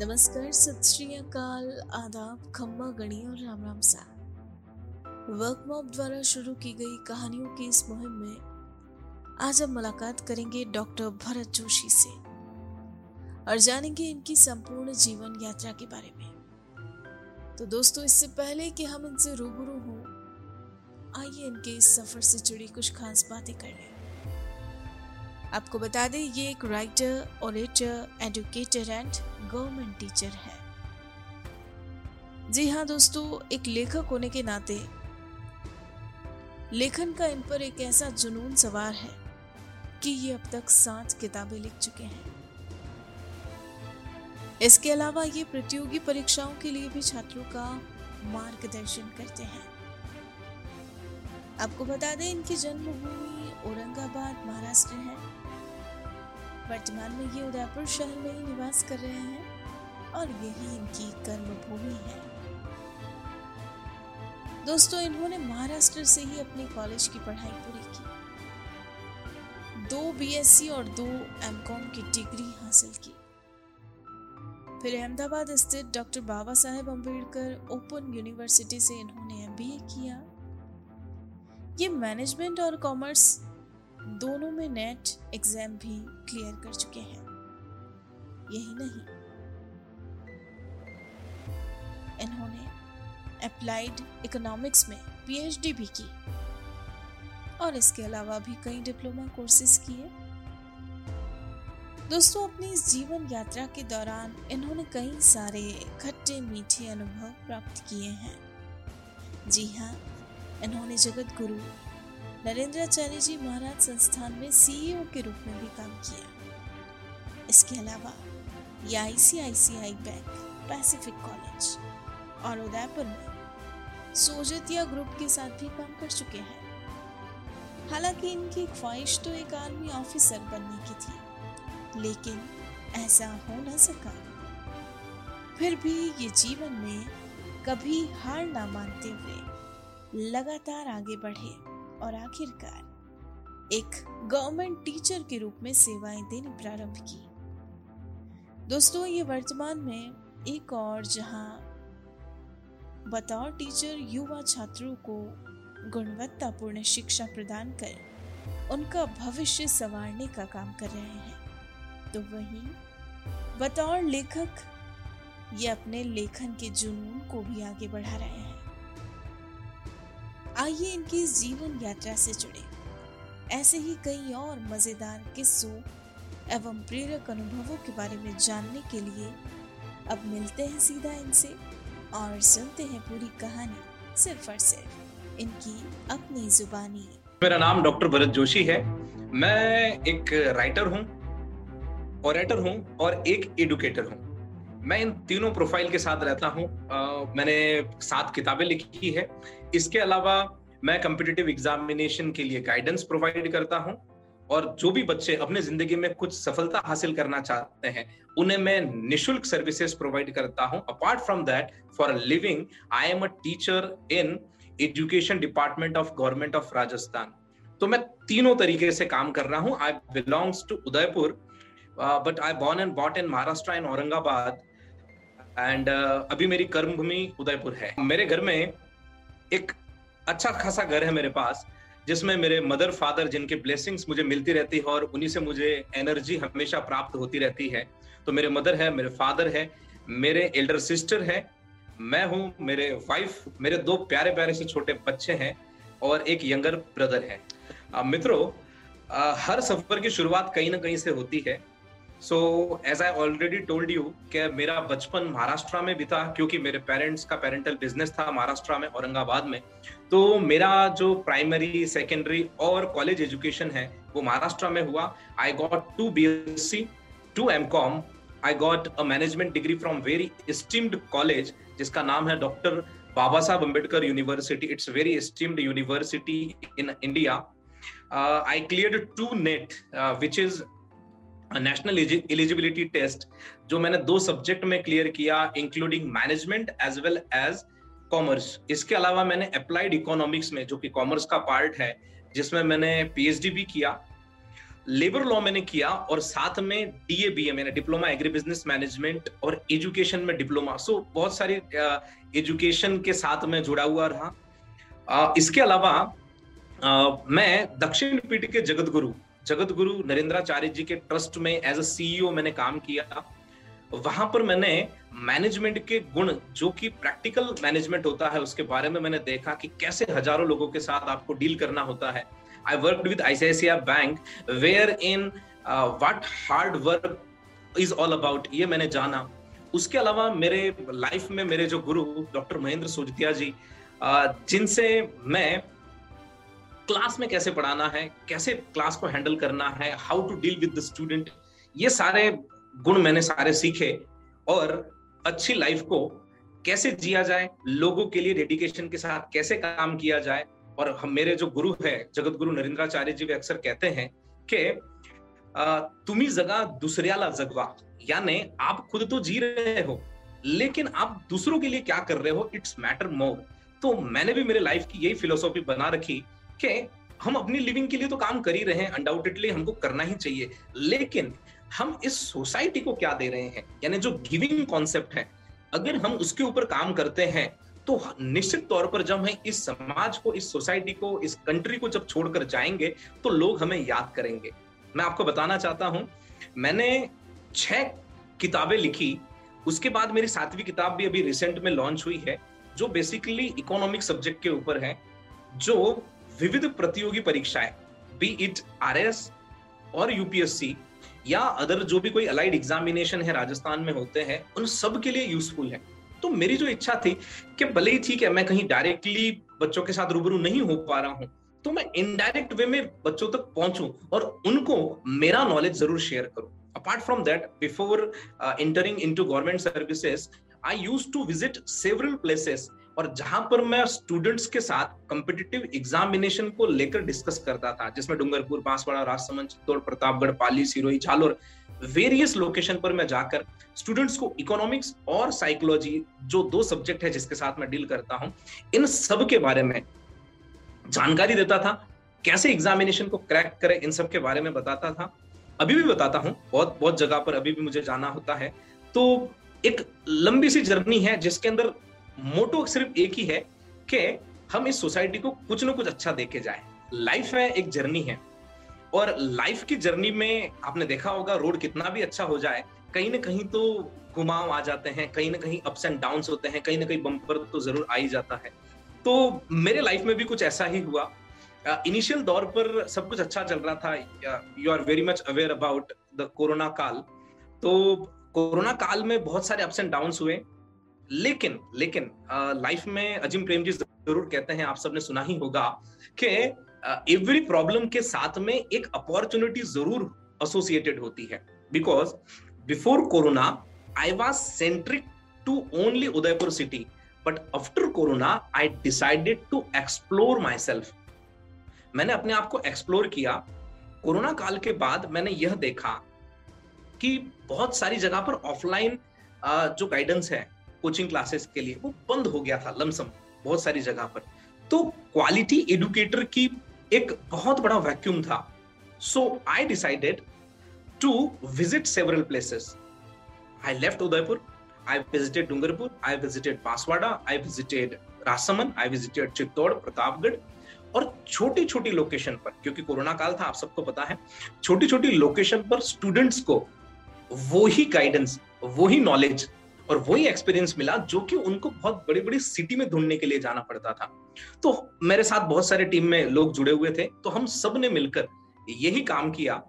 नमस्कार, सत श्री अकाल, आदाब, खम्मा, गणी और राम राम सा। वर्क मॉप द्वारा शुरू की गई कहानियों की इस मुहिम में आज हम मुलाकात करेंगे डॉक्टर भरत जोशी से और जानेंगे इनकी संपूर्ण जीवन यात्रा के बारे में। तो दोस्तों, इससे पहले कि हम इनसे रूबरू हों, आइए इनके इस सफ़र से जुड़ी कुछ खास बातें कर लें। आपको बता दें, ये एक writer orator educator and government teacher है। जी हाँ दोस्तों, एक लेखक होने के नाते लेखन का इन पर एक ऐसा जुनून सवार है कि ये अब तक सात किताबें लिख चुके हैं। इसके अलावा ये प्रतियोगी परीक्षाओं के लिए भी छात्रों का मार्गदर्शन करते हैं। आपको बता दें, इनकी जन्मभूमि औरंगाबाद, महाराष्ट्र है। वर्तमान में ये उदयपुर शहर में ही निवास कर रहे हैं और यही इनकी कर्मभूमि है। दोस्तों, इन्होंने महाराष्ट्र से ही अपने कॉलेज की पढ़ाई पूरी की। दो बीएससी और दो एमकॉम की डिग्री हासिल की। फिर अहमदाबाद स्थित doctor Baba Saheb Ambedkar open university से इन्होंने एमबीए किया। ये मैनेजमेंट और कॉमर्स दोनों में नेट एग्ज़ाम भी क्लियर कर चुके हैं। यही नहीं। इन्होंने अप्लाइड इकोनॉमिक्स में पीएचडी भी की और इसके अलावा भी कई डिप्लोमा कोर्सेज किए। दोस्तों, अपनी इस जीवन यात्रा के दौरान इन्होंने कई सारे खट्टे मीठे अनुभव प्राप्त किए हैं। जी हाँ इन्होंने जगत गुरु नरेंद्राचार्य जी महाराज संस्थान में सीईओ के रूप में भी काम किया। इसके अलावा ये आईसीआईसीआई बैंक पैसिफिक कॉलेज और उदयपुर में सोजतिया ग्रुप के साथ भी काम कर चुके हैं। हालाँकि इनकी ख्वाहिश तो एक आर्मी ऑफिसर बनने की थी, लेकिन ऐसा हो न सका। फिर भी ये जीवन में कभी हार ना मानते हुए लगातार आगे बढ़े और आखिरकार एक गवर्नमेंट टीचर के रूप में सेवाएँ देनी प्रारंभ की। दोस्तों, ये वर्तमान में एक और जहाँ बतौर टीचर युवा छात्रों को गुणवत्तापूर्ण शिक्षा प्रदान कर उनका भविष्य संवारने का काम कर रहे हैं तो वहीं बतौर लेखक ये अपने लेखन के जुनून को भी आगे बढ़ा रहे हैं। आइए इनकी जीवन यात्रा से जुड़े। ऐसे ही कई और मज़ेदार किस्सों एवं प्रेरक अनुभवों के बारे में जानने के लिए अब मिलते हैं सीधा इनसे और सुनते हैं पूरी कहानी सिर्फ़ और सिर्फ़ इनकी अपनी जुबानी। मेरा नाम डॉक्टर भरत जोशी है। मैं एक राइटर हूँ हूँ और एक एडुकेटर हूँ। मैं इन तीनों प्रोफ़ाइल के साथ रहता हूँ। मैंने सात किताबें लिखी है। इसके अलावा मैं कम्पिटेटिव एग्जामिनेशन के लिए गाइडेंस प्रोवाइड करता हूँ और जो भी बच्चे अपने ज़िंदगी में कुछ सफलता हासिल करना चाहते हैं, उन्हें मैं निशुल्क सर्विसेज़ प्रोवाइड करता हूँ। Apart from that for living I am a teacher in education department of government of Rajasthan तो मैं तीनों तरीके से काम कर रहा हूँ। I belongs to Udaipur but I born and brought in Maharashtra in Aurangabad and uh, अभी मेरी कर्म भूमि उदयपुर है। मेरे घर में एक अच्छा खासा घर है मेरे पास जिसमें मेरे मदर फादर जिनके ब्लेसिंग्स मुझे मिलती रहती है और उन्हीं से मुझे एनर्जी हमेशा प्राप्त होती रहती है। तो मेरे मदर है मेरे फादर है मेरे एल्डर सिस्टर है मैं हूँ मेरे वाइफ मेरे दो प्यारे प्यारे से छोटे बच्चे हैं और एक यंगर ब्रदर है। मित्रों हर सफ़र की शुरुआत कहीं ना कहीं से होती है। So as I already told you कि मेरा बचपन महाराष्ट्र में भी था, क्योंकि मेरे पेरेंट्स का पेरेंटल बिज़नेस था महाराष्ट्र में, औरंगाबाद में। तो मेरा जो प्राइमरी सेकेंडरी और कॉलेज एजुकेशन है, वो महाराष्ट्र में हुआ। I got to B S C to M com I got a management degree from very esteemed college जिसका नाम है doctor Baba Saheb Ambedkar university it's very esteemed university in India I clear to NET which is national eligibility test जो मैंने दो subject में clear किया including management as well as commerce इसके अलावा मैंने अप्लाइड इकोनॉमिक्स में जो कि कॉमर्स का पार्ट है जिसमें मैंने पीएचडी भी किया लेबर लॉ मैंने किया और साथ में डीए बी मैंने डिप्लोमा एग्री बिज़नेस मैनेजमेंट और एजुकेशन में डिप्लोमा सो बहुत सारी एजुकेशन के साथ में जुड़ा हुआ रहा। आ, इसके अलावा आ, मैं दक्षिण पीठ के जगत गुरु जगत गुरु नरेंद्राचार्य जी के ट्रस्ट में एज अ सीईओ मैंने काम किया। वहाँ पर मैंने मैनेजमेंट के गुण जो कि प्रैक्टिकल मैनेजमेंट होता है उसके बारे में मैंने देखा कि कैसे हज़ारों लोगों के साथ आपको डील करना होता है। I work with ICICI bank where in what hard work is all about ये मैंने जाना। उसके अलावा मेरे लाइफ में मेरे जो गुरु डॉक्टर महेंद्र सोजतिया जी uh, जिनसे मैं क्लास में कैसे पढ़ाना है, कैसे क्लास को हैंडल करना है how to deal with the student ये सारे गुण मैंने सारे सीखे और अच्छी लाइफ को कैसे जिया जाए, लोगों के लिए डेडिकेशन के साथ कैसे काम किया जाए और हम मेरे जो गुरु है जगत गुरु नरेंद्राचार्य जी भी अक्सर कहते हैं कि तुम्ही जगा दुसऱ्याला जगवा। यानी आप खुद तो जी रहे हो, लेकिन आप दूसरों के लिए क्या कर रहे हो इट्स मैटर मोर तो मैंने भी मेरे लाइफ की यही फिलोसॉफी बना रखी कि हम अपनी लिविंग के लिए तो काम कर ही रहे हैं अनडाउटेडली हमको करना ही चाहिए। लेकिन हम इस सोसाइटी को क्या दे रहे हैं? यानी जो गिविंग कॉन्सेप्ट है, अगर हम उसके ऊपर काम करते हैं तो निश्चित तौर पर जब हम इस समाज को, इस सोसाइटी को, इस कंट्री को जब छोड़कर जाएँगे तो लोग हमें याद करेंगे। मैं आपको बताना चाहता हूँ, मैंने छह किताबें लिखी। उसके बाद मेरी सातवीं किताब भी अभी रिसेंट में लॉन्च हुई है, जो बेसिकली इकोनॉमिक सब्जेक्ट के ऊपर है, जो विविध प्रतियोगी परीक्षाएँ बी इट आर एस और यूपीएससी या अदर जो भी कोई अलाइड एग्जामिनेशन है, राजस्थान में होते हैं, उन सब के लिए यूजफुल है। तो मेरी जो इच्छा थी कि भले ही ठीक है, मैं कहीं डायरेक्टली बच्चों के साथ रूबरू नहीं हो पा रहा हूँ तो मैं इनडायरेक्ट वे में बच्चों तक पहुंचूं और उनको मेरा नॉलेज ज़रूर शेयर करूँ। Apart from that before entering into government services I use to visit several places और जहाँ पर मैं स्टूडेंट्स के साथ कॉम्पिटिटिव एग्जामिनेशन को लेकर डिस्कस करता था, जिसमें डूंगरपुर, बांसवाड़ा, राजसमंद, चित्तौड़, प्रतापगढ़, पाली, सिरोही, झालोर वेरियस लोकेशन पर मैं जाकर स्टूडेंट्स को इकोनॉमिक्स और साइकोलॉजी जो दो सब्जेक्ट है जिसके साथ मैं डील करता हूँ, इन सब के बारे में जानकारी देता था, कैसे एग्जामिनेशन को क्रैक करें, इन सब के बारे में बताता था। अभी भी बताता हूँ, बहुत बहुत जगह पर अभी भी मुझे जाना होता है। तो एक लंबी सी जर्नी है, जिसके अंदर मोटो सिर्फ़ एक ही है कि हम इस सोसाइटी को कुछ ना कुछ अच्छा देके जाए। लाइफ है, एक जर्नी है। और लाइफ की जर्नी में आपने देखा होगा रोड कितना भी अच्छा हो जाए, कहीं ना कहीं तो घुमाव आ जाते हैं, कहीं ना कहीं अप्स एंड डाउन होते हैं, कहीं ना कहीं बम्पर तो ज़रूर आ ही जाता है। तो मेरे लाइफ में भी कुछ ऐसा ही हुआ। इनिशियल दौर पर सब कुछ अच्छा चल रहा था। You are very much aware about the corona kaal. तो कोरोना काल में बहुत सारे अप्स एंड डाउन हुए। लेकिन लेकिन लाइफ में अजिम प्रेम जी ज़रूर कहते हैं, आप सबने सुना ही होगा कि एवरी प्रॉब्लम के साथ में एक अपॉर्चुनिटी ज़रूर एसोसिएटेड होती है। Because before corona I was centric to only Udaipur city but after corona I decided to explore myself मैंने अपने आप को एक्सप्लोर किया। कोरोना काल के बाद मैंने यह देखा कि बहुत सारी जगह पर ऑफलाइन जो गाइडेंस है कोचिंग क्लासेस के लिए, वो बंद हो गया था लमसम बहुत सारी जगह पर। तो क्वालिटी एडुकेटर की एक बहुत बड़ा वैक्यूम था। So I decided to visit several places I left Udaipur I visited Dungarpur I visited Banswara I visited Rajsamand I visited Chittor Pratapgarh और छोटी छोटी लोकेशन पर, क्योंकि कोरोना काल था, आप सबको पता है छोटी छोटी लोकेशन पर स्टूडेंट्स को वो ही गाइडेंस वो ही नॉलेज और वही एक्सपीरियंस मिला जो कि उनको बहुत बड़ी बड़ी सिटी में ढूँढने के लिए जाना पड़ता था। तो मेरे साथ बहुत सारे टीम में लोग जुड़े हुए थे तो हम सबने मिलकर यही काम किया।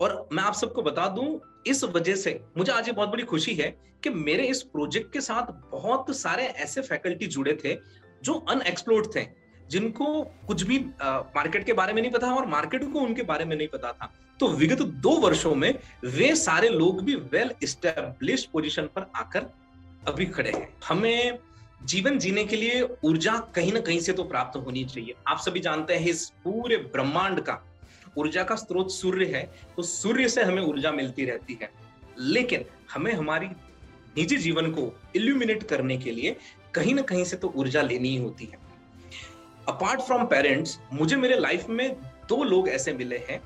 और मैं आप सबको बता दूँ, इस वजह से मुझे आज ये बहुत बड़ी खुशी है कि मेरे इस प्रोजेक्ट के साथ बहुत सारे ऐसे फैकल्टी जुड़े थे जो अनएक्सप्लोर्ड थे, जिनको कुछ भी मार्केट के बारे में नहीं पता और मार्केट को उनके बारे में नहीं पता था। तो विगत दो वर्षों में वे सारे लोग भी वेल स्टेब्लिश पोजीशन पर आकर अभी खड़े हैं। हमें जीवन जीने के लिए ऊर्जा कहीं ना कहीं से तो प्राप्त होनी चाहिए। आप सभी जानते हैं इस पूरे ब्रह्मांड का ऊर्जा का स्रोत सूर्य है तो सूर्य से हमें ऊर्जा मिलती रहती है। लेकिन हमें हमारी निजी जीवन को इल्यूमिनेट करने के लिए कहीं ना कहीं से तो ऊर्जा लेनी ही होती है। अपार्ट फ्रॉम पेरेंट्स मुझे मेरे लाइफ में दो लोग ऐसे मिले हैं।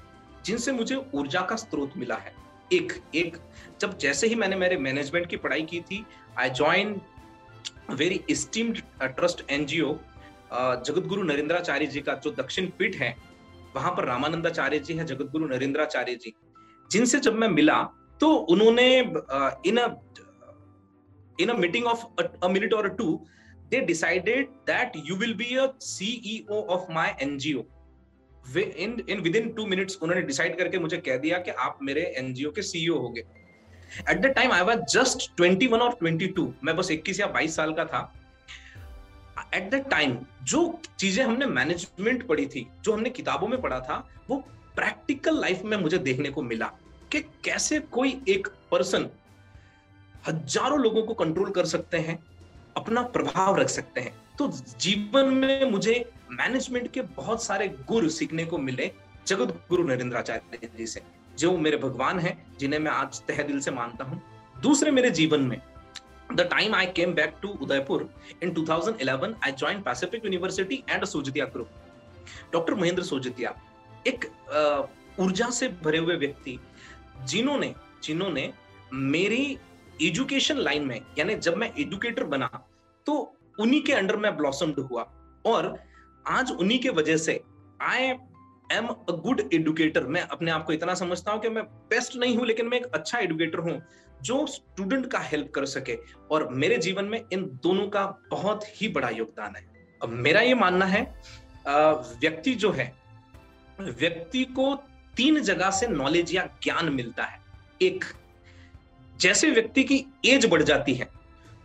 जिनसे मुझे ऊर्जा का स्रोत मिला है। एक एक, जब जैसे ही मैंने मेरे मैनेजमेंट की पढ़ाई की थी I join very esteemed trust NGO Jagat Guru Narendracharya जी का जो दक्षिण पीठ है, वहाँ पर रामानंदाचार्य जी हैं जगत गुरु नरेंद्राचार्य जी। जिनसे जब मैं मिला तो उन्होंने in in a meeting of a minute और two they decided that you will be a CEO of my NGO in in within two minutes उन्होंने डिसाइड करके मुझे कह दिया कि आप मेरे एनजीओ के सीईओ हो गए at the time I was just 21 और 22 मैं बस 21 या 22 साल का था। एट द टाइम जो चीज़ें हमने मैनेजमेंट पढ़ी थी, जो हमने किताबों में पढ़ा था, वो प्रैक्टिकल लाइफ में मुझे देखने को मिला कि कैसे कोई एक पर्सन हज़ारों लोगों को कंट्रोल कर सकते हैं, अपना प्रभाव रख सकते हैं। तो जीवन में मुझे मैनेजमेंट के बहुत सारे गुरु सीखने को मिले जगत गुरु नरेंद्राचार्य जी से, जो मेरे भगवान हैं, जिन्हें मैं आज तह दिल से मानता हूँ। दूसरे मेरे जीवन में the time I came back to Udaipur in 2011 I join pacific university and Sojatia group doctor Mahendra Sojatia एक ऊर्जा से भरे हुए व्यक्ति, जिन्होंने जिन्होंने मेरी एजुकेशन लाइन में, यानी जब मैं एजुकेटर बना तो उन्हीं के अंडर में ब्लॉसम्ड हुआ। और आज उन्हीं के वजह से I am a good educator मैं अपने आप को इतना समझता हूँ कि मैं बेस्ट नहीं हूँ, लेकिन मैं एक अच्छा एडुकेटर हूँ जो स्टूडेंट का हेल्प कर सके। और मेरे जीवन में इन दोनों का बहुत ही बड़ा योगदान है। अब मेरा ये मानना है व्यक्ति जो है, व्यक्ति को तीन जगह से नॉलेज या ज्ञान मिलता है। एक, जैसे व्यक्ति की एज बढ़ जाती है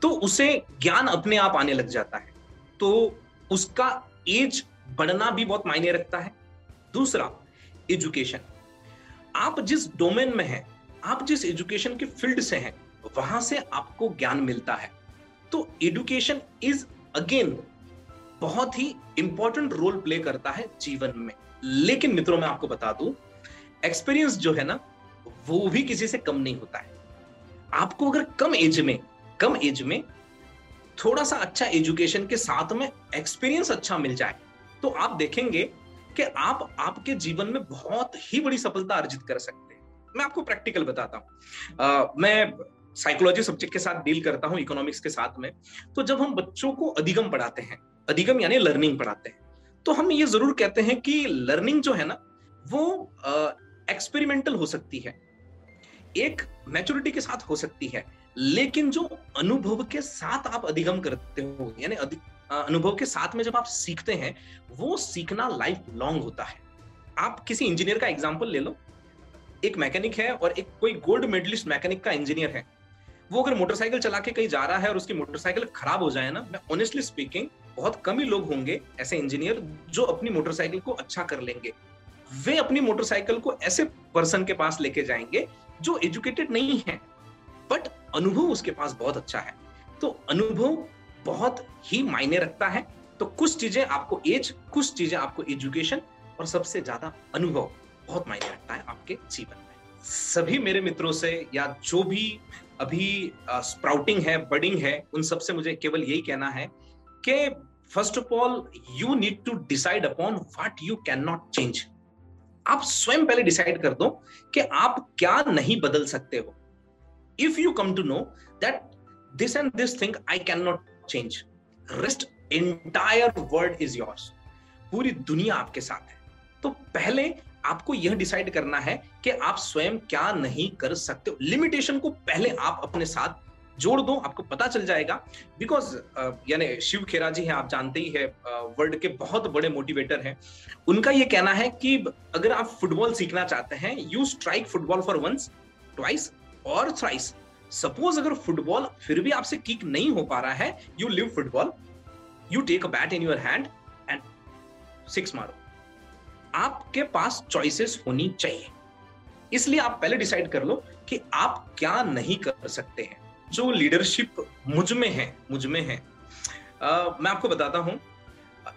तो उसे ज्ञान अपने आप आने लग जाता है। तो उसका एज बढ़ना भी बहुत मायने रखता है। दूसरा, एजुकेशन। आप जिस डोमेन में हैं, आप जिस एजुकेशन के फ़ील्ड से हैं, वहाँ से आपको ज्ञान मिलता है। तो एजुकेशन इज़, अगेन, बहुत ही इंपॉर्टेंट रोल प्ले करता है जीवन में। लेकिन मित्रों, मैं आपको बता दूँ एक्सपीरियंस जो है ना, वो भी किसी से कम नहीं होता है। आपको अगर कम एज में, कम एज में थोड़ा सा अच्छा एजुकेशन के साथ में एक्सपीरियंस अच्छा मिल जाए। तो आप देखेंगे कि आप आपके जीवन में बहुत ही बड़ी सफलता अर्जित कर सकते हैं। मैं आपको प्रैक्टिकल बताता हूँ। मैं साइकोलॉजी सब्जेक्ट के साथ डील करता हूँ इकोनॉमिक्स के साथ में। तो जब हम बच्चों को अधिगम पढ़ाते हैं, अधिगम यानी लर्निंग पढ़ाते हैं तो हम ये ज़रूर कहते हैं कि लर्निंग जो है ना, वो एक्सपेरिमेंटल हो सकती है। एक मैच्योरिटी के साथ हो सकती है। लेकिन जो अनुभव के साथ आप अधिगम करते हो, यानी अनुभव के साथ में जब आप सीखते हैं, वो सीखना लाइफ लॉन्ग होता है। आप किसी इंजीनियर का एग्ज़ाम्पल ले लो। एक मैकेनिक है और एक कोई गोल्ड मेडलिस्ट मैकेनिक का इंजीनियर है। वो अगर मोटरसाइकिल चला के कहीं जा रहा है और उसकी मोटरसाइकिल खराब हो जाए ना, मैं ऑनेस्टली स्पीकिंग बहुत कम ही लोग होंगे ऐसे इंजीनियर जो अपनी मोटरसाइकिल को अच्छा कर लेंगे। वे अपनी मोटरसाइकिल को ऐसे पर्सन के पास लेके जाएँगे जो एजुकेटेड नहीं है। बट अनुभव उसके पास बहुत अच्छा है। तो अनुभव बहुत ही मायने रखता है। तो कुछ चीज़ें आपको एज कुछ चीज़ें आपको एजुकेशन और सबसे ज़्यादा अनुभव बहुत मायने रखता है आपके जीवन में। सभी मेरे मित्रों से या जो भी अभी स्प्राउटिंग है बडिंग है, उन सबसे मुझे केवल यही कहना है कि first of all you need to decide upon what you can not change आप स्वयं पहले डिसाइड कर दो कि आप क्या नहीं बदल सकते हो। You come to know that this and this thing I can not change rest entire world is yours पूरी दुनिया आपके साथ है। तो पहले आपको यह डिसाइड करना है कि आप स्वयं क्या नहीं कर सकते। लिमिटेशन को पहले आप अपने साथ जोड़ दो आपको पता चल जाएगा। बिकॉज़ uh, यानी शिव खेरा जी हैं आप जानते ही है वर्ल्ड uh, के बहुत बड़े मोटिवेटर हैं। उनका ये कहना है कि अगर आप फुटबॉल सीखना चाहते हैं you strike football for once twice और थ्राइस सपोज़ अगर फुटबॉल फिर भी आपसे किक नहीं हो पा रहा है you leave football you take a bat in your hand and six मारो. आपके पास चॉइसेस होनी चाहिए। इसलिए आप पहले डिसाइड कर लो कि आप क्या नहीं कर सकते हैं। जो लीडरशिप मुझमें है मुझमें है। uh, मैं आपको बताता हूँ।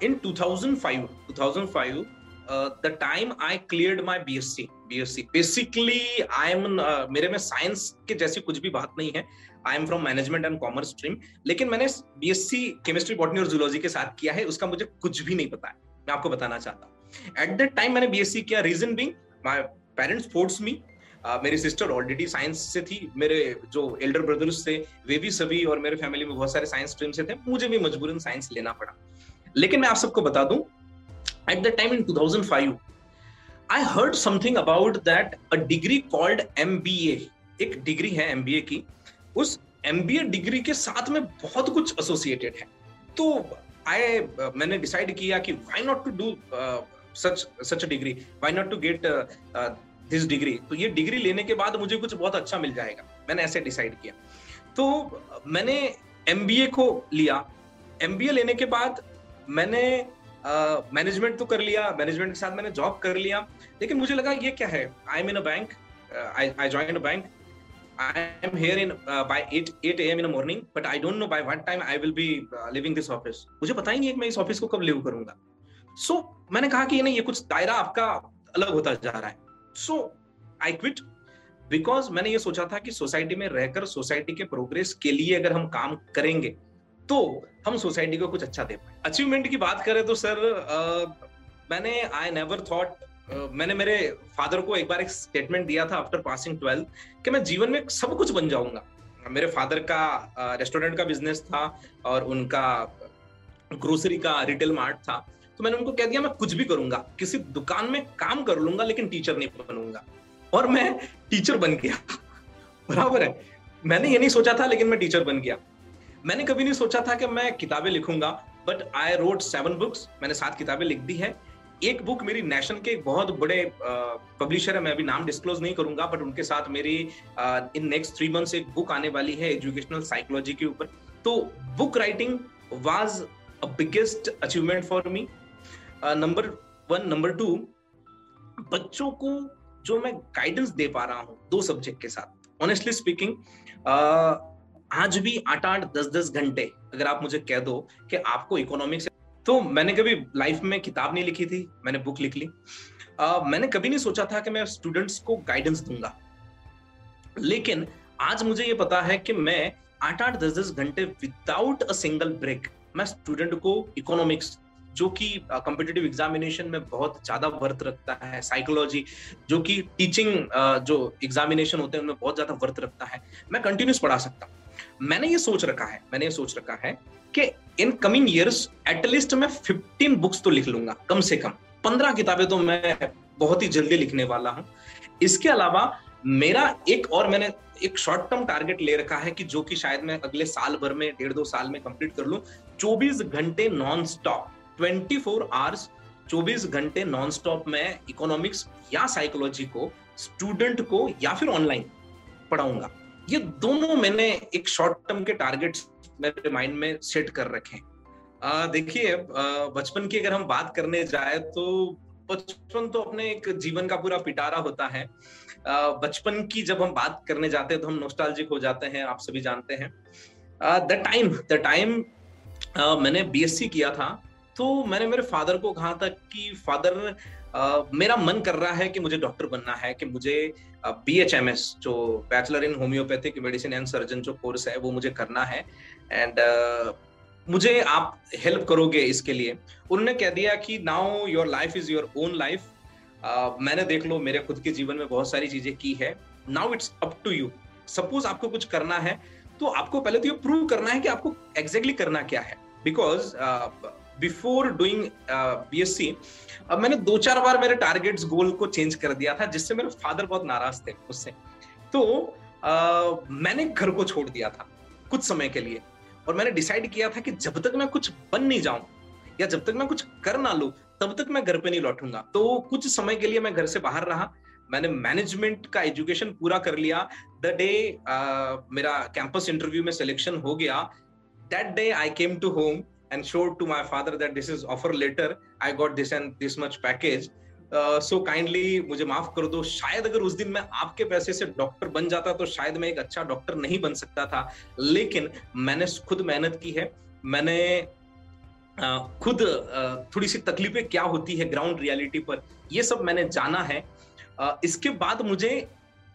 In 2005 2005 the time I cleared my BSc BSc basically I am मेरे में साइंस के जैसी कुछ भी बात नहीं है. I am from management and commerce stream लेकिन मैंने बीएससी केमिस्ट्री बॉटनी और जूलॉजी के साथ किया है, उसका मुझे कुछ भी नहीं पता है. मैं आपको बताना चाहता हूँ. एट दैट टाइम मैंने बीएससी किया. Reason being my parents force me मेरी सिस्टर ऑलरेडी साइंस से थी. मेरे जो एल्डर ब्रदर्स थे, वे भी सभी और मेरे फैमिली में बहुत सारे साइंस स्ट्रीम से थे. मुझे भी मजबूरन साइंस लेना पड़ा. लेकिन मैं आप सबको बता दूँ at the time in 2005 I heard something about that a degree called MBA एक डिग्री है एमबीए की, उस एमबीए डिग्री के साथ में बहुत कुछ एसोसिएटेड है। तो आई मैंने डिसाइड किया कि why not to do such such degree why not to get this degree तो ये डिग्री लेने के बाद मुझे कुछ बहुत अच्छा मिल जाएगा। मैंने ऐसे डिसाइड किया। तो मैंने MBA को लिया। MBA लेने के बाद मैंने मैनेजमेंट तो कर लिया मैनेजमेंट के साथ मैंने जॉब कर लिया। लेकिन मुझे लगा ये क्या है? I am in a bank I join a bank I am here in by 8 8 am in morning but I don't know by what time I will be leaving this office मुझे पता ही नहीं है मैं इस ऑफ़िस को कब live करूँगा। सो so, मैंने कहा कि नहीं ये कुछ दायरा आपका अलग होता जा रहा है। सो आई क्विट बिकॉज़ मैंने ये सोचा था कि सोसाइटी में रहकर सोसाइटी के प्रोग्रेस के लिए अगर हम काम करेंगे तो हम सोसाइटी को कुछ अच्छा दे पाए। अचीवमेंट की बात करें तो सर uh, मैंने आई नेवर थॉट मैंने मेरे फादर को एक बार एक स्टेटमेंट दिया था आफ्टर पासिंग ट्वेल्थ कि मैं जीवन में सब कुछ बन जाऊँगा। मेरे फादर का रेस्टोरेंट का बिज़नेस था और उनका ग्रोसरी का रिटेल मार्ट था। तो मैंने उनको कह दिया मैं कुछ भी करूँगा किसी दुकान में काम कर लूँगा लेकिन टीचर नहीं बनूँगा। और मैं टीचर बन गया। बराबर है। मैंने ये नहीं सोचा था लेकिन मैं टीचर बन गया। मैंने कभी नहीं सोचा था कि मैं किताबें लिखूँगा but I wrote seven books मैंने सात किताबें लिख दी है। एक बुक मेरी नेशन के एक बहुत बड़े पब्लिशर है, मैं अभी नाम डिस्क्लोज नहीं करूँगा बट उनके साथ मेरी इन नेक्स्ट थ्री मंथ्स एक बुक आने वाली है एजुकेशनल साइकोलॉजी के ऊपर। तो book writing was a biggest achievement for me number one number two बच्चों को जो मैं गाइडेंस दे पा रहा हूँ, दो सब्जेक्ट के साथ ऑनेस्टली स्पीकिंग आज भी आठ आठ दस दस घंटे अगर आप मुझे कह दो कि आपको इकोनॉमिक्स तो मैंने कभी लाइफ में किताब नहीं लिखी थी मैंने बुक लिख ली। uh, मैंने कभी नहीं सोचा था कि मैं स्टूडेंट्स को गाइडेंस दूँगा। लेकिन आज मुझे ये पता है कि मैं आठ आठ दस दस घंटे विदाउट अ सिंगल ब्रेक मैं स्टूडेंट को इकोनॉमिक्स जो कि कॉम्पिटेटिव एग्जामिनेशन में बहुत ज़्यादा वर्त रखता है साइकोलॉजी जो कि टीचिंग जो एग्जामिनेशन होते हैं उनमें बहुत ज़्यादा वर्त रखता है मैं कंटिन्यूस पढ़ा सकता हूँ। मैंने ये सोच रखा है, मैंने ये सोच रखा है कि इन कमिंग ईयर्स एटलीस्ट मैं 15 बुक्स तो लिख लूँगा, कम से कम। 15 किताबें तो मैं बहुत ही जल्दी लिखने वाला हूँ। इसके अलावा मेरा एक और मैंने एक शॉर्ट टर्म टारगेट ले रखा है कि जो कि शायद मैं अगले साल भर में, डेढ़ दो साल में कंप्लीट कर लूँ। 24 घंटे non stop twenty four hours चौबीस घंटे नॉन स्टॉप में इकोनॉमिक्स या साइकोलॉजी को स्टूडेंट को या फिर ऑनलाइन पढ़ाऊँगा। ये दोनों मैंने एक शॉर्ट टर्म के टारगेट्स मेरे माइंड में सेट कर रखे देखिए बचपन की अगर हम बात करने जाए तो बचपन तो अपने एक जीवन का पूरा पिटारा होता है। बचपन की जब हम बात करने जाते हैं तो हम नोस्टालजिक हो जाते हैं आप सभी जानते हैं। द टाइम द टाइम मैंने बीएससी किया था तो मैंने मेरे फादर को कहा था कि फादर आ, मेरा मन कर रहा है कि मुझे डॉक्टर बनना है कि मुझे बी एच एम एस जो bachelor in homeopathic medicine and surgeon जो कोर्स है, वो मुझे करना है। एंड मुझे आप हेल्प करोगे इसके लिए। उन्होंने कह दिया कि now your life is your own life मैंने देख लो, मेरे खुद के जीवन में बहुत सारी चीज़ें की है। Now it's up to you suppose आपको कुछ करना है तो आपको पहले तो ये प्रूव करना है कि आपको एग्जैक्टली exactly करना क्या है। बिकॉज़ बिफोर डूइंग बीएससी अब मैंने दो चार बार मेरे टारगेट्स गोल को चेंज कर दिया था जिससे मेरे फादर बहुत नाराज़ थे उससे तो uh, मैंने घर को छोड़ दिया था कुछ समय के लिए। और मैंने डिसाइड किया था कि जब तक मैं कुछ बन नहीं जाऊँ या जब तक मैं कुछ कर ना लू तब तक मैं घर पे नहीं लौटूँगा। तो कुछ समय के लिए मैं घर से बाहर रहा। मैंने मैनेजमेंट का एजुकेशन पूरा कर लिया। द डे uh, मेरा कैंपस इंटरव्यू में सिलेक्शन हो गया that day I came to home and showed to my father that this is offer letter i got this and this much package. So uh, kindly so मुझे माफ़ कर दो। शायद अगर उस दिन मैं आपके पैसे से डॉक्टर बन जाता तो शायद मैं एक अच्छा डॉक्टर नहीं बन सकता था। लेकिन मैंने खुद मेहनत की है। मैंने uh, खुद uh, थोड़ी सी तकलीफें क्या होती है ग्राउंड रियलिटी पर ये सब मैंने जाना है। इसके बाद मुझे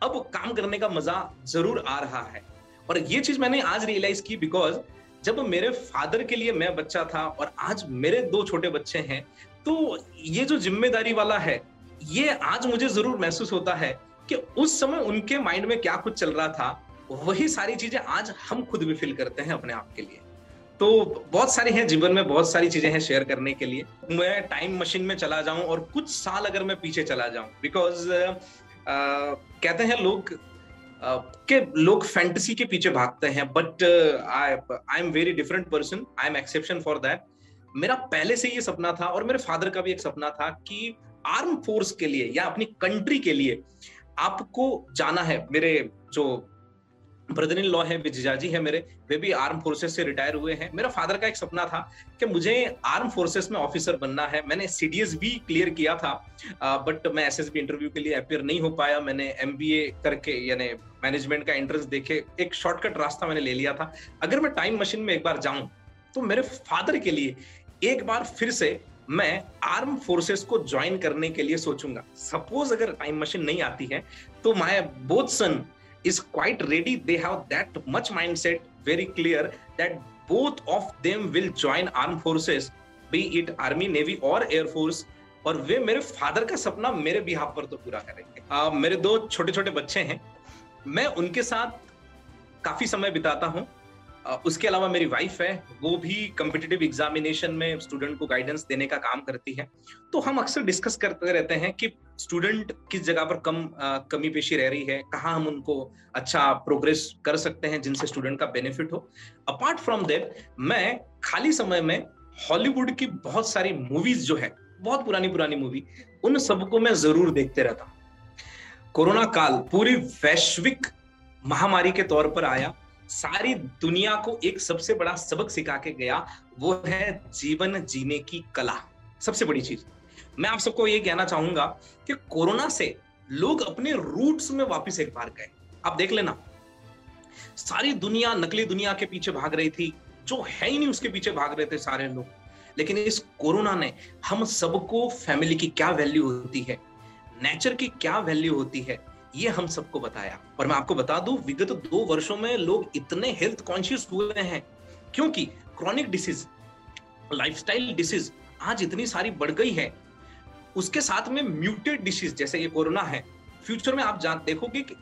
अब काम करने का मज़ा ज़रूर आ रहा है। और ये चीज़ मैंने आज रियलाइज़ की बिकॉज़ जब मेरे फादर के लिए मैं बच्चा था और आज मेरे दो छोटे बच्चे हैं तो ये जो ज़िम्मेदारी वाला है, ये आज मुझे ज़रूर महसूस होता है कि उस समय उनके माइंड में क्या कुछ चल रहा था, वही सारी चीज़ें आज हम खुद भी फील करते हैं अपने आप के लिए। तो बहुत सारी हैं जीवन में, बहुत सारी चीज़ें हैं शेयर करने के लिए। मैं टाइम मशीन में चला जाऊँ और कुछ साल अगर मैं पीछे चला जाऊँ बिकॉज़ कहते हैं लोग के लोग फैंटेसी के पीछे भागते हैं but I am very different person I am exception for that मेरा पहले से ये सपना था और मेरे फादर का भी एक सपना था कि आर्म फोर्स के लिए या अपनी कंट्री के लिए आपको जाना है मेरे जो ब्रदर इन लॉ है विजिजाजी है मेरे, वे भी आर्म फोर्सेस से रिटायर हुए हैं। मेरा फादर का एक सपना था कि मुझे आर्म फोर्सेस में ऑफिसर बनना है। मैंने सीडीएस भी क्लियर किया था बट मैं एसएसबी इंटरव्यू के लिए अपियर नहीं हो पाया। मैंने एमबीए करके, यानी मैनेजमेंट का एंट्रेंस देखे। एक शॉर्टकट रास्ता मैंने ले लिया था। अगर मैं टाइम मशीन में एक बार जाऊँ तो मेरे फादर के लिए एक बार फिर से मैं आर्म फोर्सेस को ज्वाइन करने के लिए सोचूँगा। सपोज़ अगर टाइम मशीन नहीं आती है तो my both son is quite ready they have that much mindset very clear that both of them will join armed forces be it army navy or air force और वे मेरे father का सपना मेरे behalf पर तो पूरा करेंगे आ, मेरे दो छोटे छोटे बच्चे हैं मैं उनके साथ काफ़ी समय बिताता हूँ उसके अलावा मेरी वाइफ है, वो भी कम्पिटिटिव एग्जामिनेशन में स्टूडेंट को गाइडेंस देने का काम करती है। तो हम अक्सर डिस्कस करते रहते हैं कि स्टूडेंट किस जगह पर कम कमी पेशी रह रही है, कहाँ हम उनको अच्छा प्रोग्रेस कर सकते हैं जिनसे स्टूडेंट का बेनिफिट हो। अपार्ट फ्रॉम देट मैं खाली समय में हॉलीवुड की बहुत सारी मूवीज़ जो है, बहुत पुरानी पुरानी मूवी उन सबको मैं ज़रूर देखते रहता हूँ। कोरोना काल पूरी वैश्विक महामारी के तौर पर आया। सारी दुनिया को एक सबसे बड़ा सबक सिखा के गया, वो है जीवन जीने की कला। सबसे बड़ी चीज़। मैं आप सबको ये कहना चाहूँगा कि कोरोना से लोग अपने रूट्स में वापस एक बार गए। आप देख लेना। सारी दुनिया, नकली दुनिया के पीछे भाग रही थी, जो है ही नहीं उसके पीछे भाग रहे थे सारे लोग। लेकिन इस कोरोना ने हम सबको फैमिली की क्या वैल्यू होती है, नेचर की क्या वैल्यू होती है ये हम सबको बताया। और मैं आपको बता दूँ, विगत दो वर्षों में लोग इतने हेल्थ कॉन्शियस हुए हैं। क्योंकि क्रॉनिक डिसीज लाइफस्टाइल डिसीज आज इतनी सारी बढ़ गई है। उसके साथ में म्यूटेड डिसीज जैसे ये कोरोना है फ्यूचर में आप जान, देखोगे कि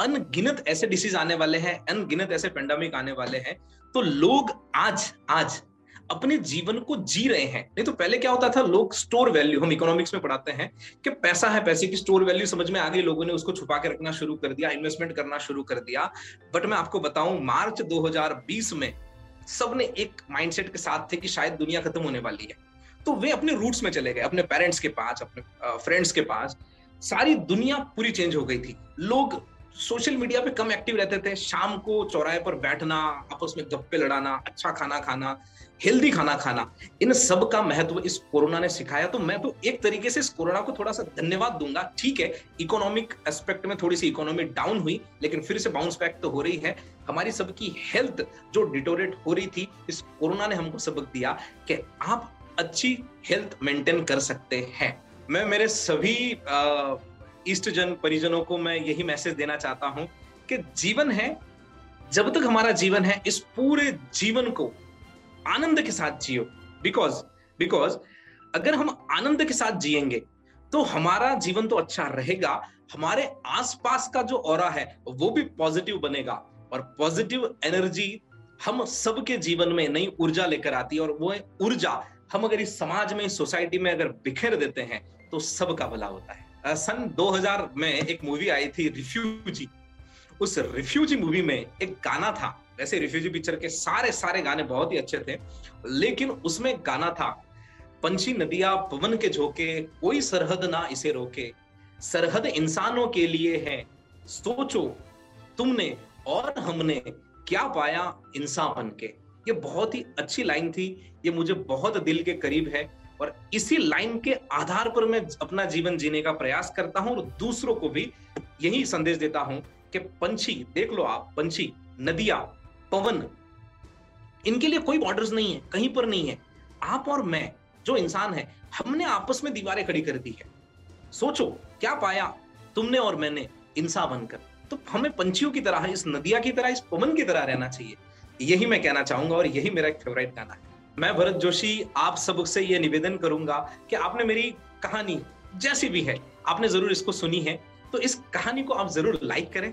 अनगिनत ऐसे डिसीज आने वाले हैं, अनगिनत ऐसे पेंडेमिक आने वाले हैं। तो लोग आज आज अपने जीवन को जी रहे हैं। नहीं तो पहले क्या होता था, लोग स्टोर वैल्यू हम इकोनॉमिक्स में पढ़ाते हैं कि पैसा है पैसे की स्टोर वैल्यू समझ में आ गई, लोगों ने उसको छुपा के रखना शुरू कर दिया इन्वेस्टमेंट करना शुरू कर दिया। बट मैं आपको बताऊँ, मार्च 2020 में सबने एक माइंडसेट के साथ थे कि शायद दुनिया खत्म होने वाली है। तो वे अपने रूट्स में चले गए, अपने पेरेंट्स के पास, अपने फ्रेंड्स के पास। सारी दुनिया पूरी चेंज हो गई थी। लोग सोशल मीडिया पे कम एक्टिव रहते थे। शाम को चौराहे पर बैठना, आपस में गप्पे लड़ाना अच्छा खाना खाना हेल्दी खाना खाना, इन सब का महत्व इस कोरोना ने सिखाया। तो मैं तो एक तरीके से इस कोरोना को थोड़ा सा धन्यवाद दूँगा। ठीक है इकोनॉमिक एस्पेक्ट में थोड़ी सी इकोनॉमी डाउन हुई, लेकिन फिर से बाउंस बैक तो हो रही है। हमारी सबकी हेल्थ जो डिटोरेट हो रही थी, इस कोरोना ने हमको सबक दिया कि आप अच्छी हेल्थ मेंटेन कर सकते हैं। मैं मेरे सभी ईस्ट जन परिजनों को मैं यही मैसेज देना चाहता हूँ कि जीवन है, जब तक हमारा जीवन है, इस पूरे जीवन को आनंद के साथ जियो। बिकॉज़ बिकॉज़ अगर हम आनंद के साथ जिएँगे तो हमारा जीवन तो अच्छा रहेगा, हमारे आसपास का जो और है, वो भी पॉजिटिव बनेगा। और पॉजिटिव एनर्जी हम सबके जीवन में नई ऊर्जा लेकर आती है और वो ऊर्जा हम अगर इस समाज में सोसाइटी में अगर बिखेर देते हैं तो सबका भला होता है। सन 2000 में एक मूवी आई थी रिफ्यूजी उस रिफ्यूजी मूवी में एक गाना था। वैसे रिफ्यूजी पिक्चर के सारे सारे गाने बहुत ही अच्छे थे, लेकिन उसमें गाना था, पंछी नदिया पवन के झोंके, कोई सरहद ना इसे रोके, सरहद इंसानों के लिए है, सोचो तुमने और हमने क्या पाया इंसान बन के। ये बहुत ही अच्छी लाइन थी, ये मुझे बहुत दिल के करीब है। और इसी लाइन के आधार पर मैं अपना जीवन जीने का प्रयास करता हूँ और दूसरों को भी यही संदेश देता हूँ कि पंछी, देख लो आप, पंछी, नदिया, पवन, इनके लिए कोई बॉर्डर्स नहीं है, कहीं पर नहीं है। आप और मैं, जो इंसान है, हमने आपस में दीवारें खड़ी कर दी है। सोचो, क्या पाया तुमने और मैंने इंसान बनकर? तो हमें पंछियों की तरह, इस नदिया की तरह, इस पवन की तरह रहना चाहिए। यही मैं कहना चाहूँगा और यही मेरा एक फेवरेट गाना है। मैं भरत जोशी, आप सबसे ये निवेदन करूँगा कि आपने मेरी कहानी जैसी भी है, आपने ज़रूर इसको सुनी है तो इस कहानी को आप ज़रूर लाइक करें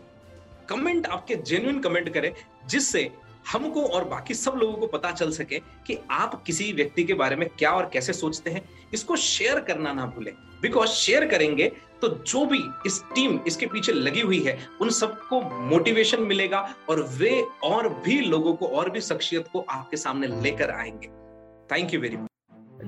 कमेंट आपके जेन्यून कमेंट करें, जिससे हमको और बाकी सब लोगों को पता चल सके कि आप किसी व्यक्ति के बारे में क्या और कैसे सोचते हैं। इसको शेयर करना ना भूलें। बिकॉज़ शेयर करेंगे तो जो भी इस टीम इसके पीछे लगी हुई है, उन सबको मोटिवेशन मिलेगा और वे और भी लोगों को, और भी शख्सियत को आपके सामने लेकर आएँगे। Thank you very much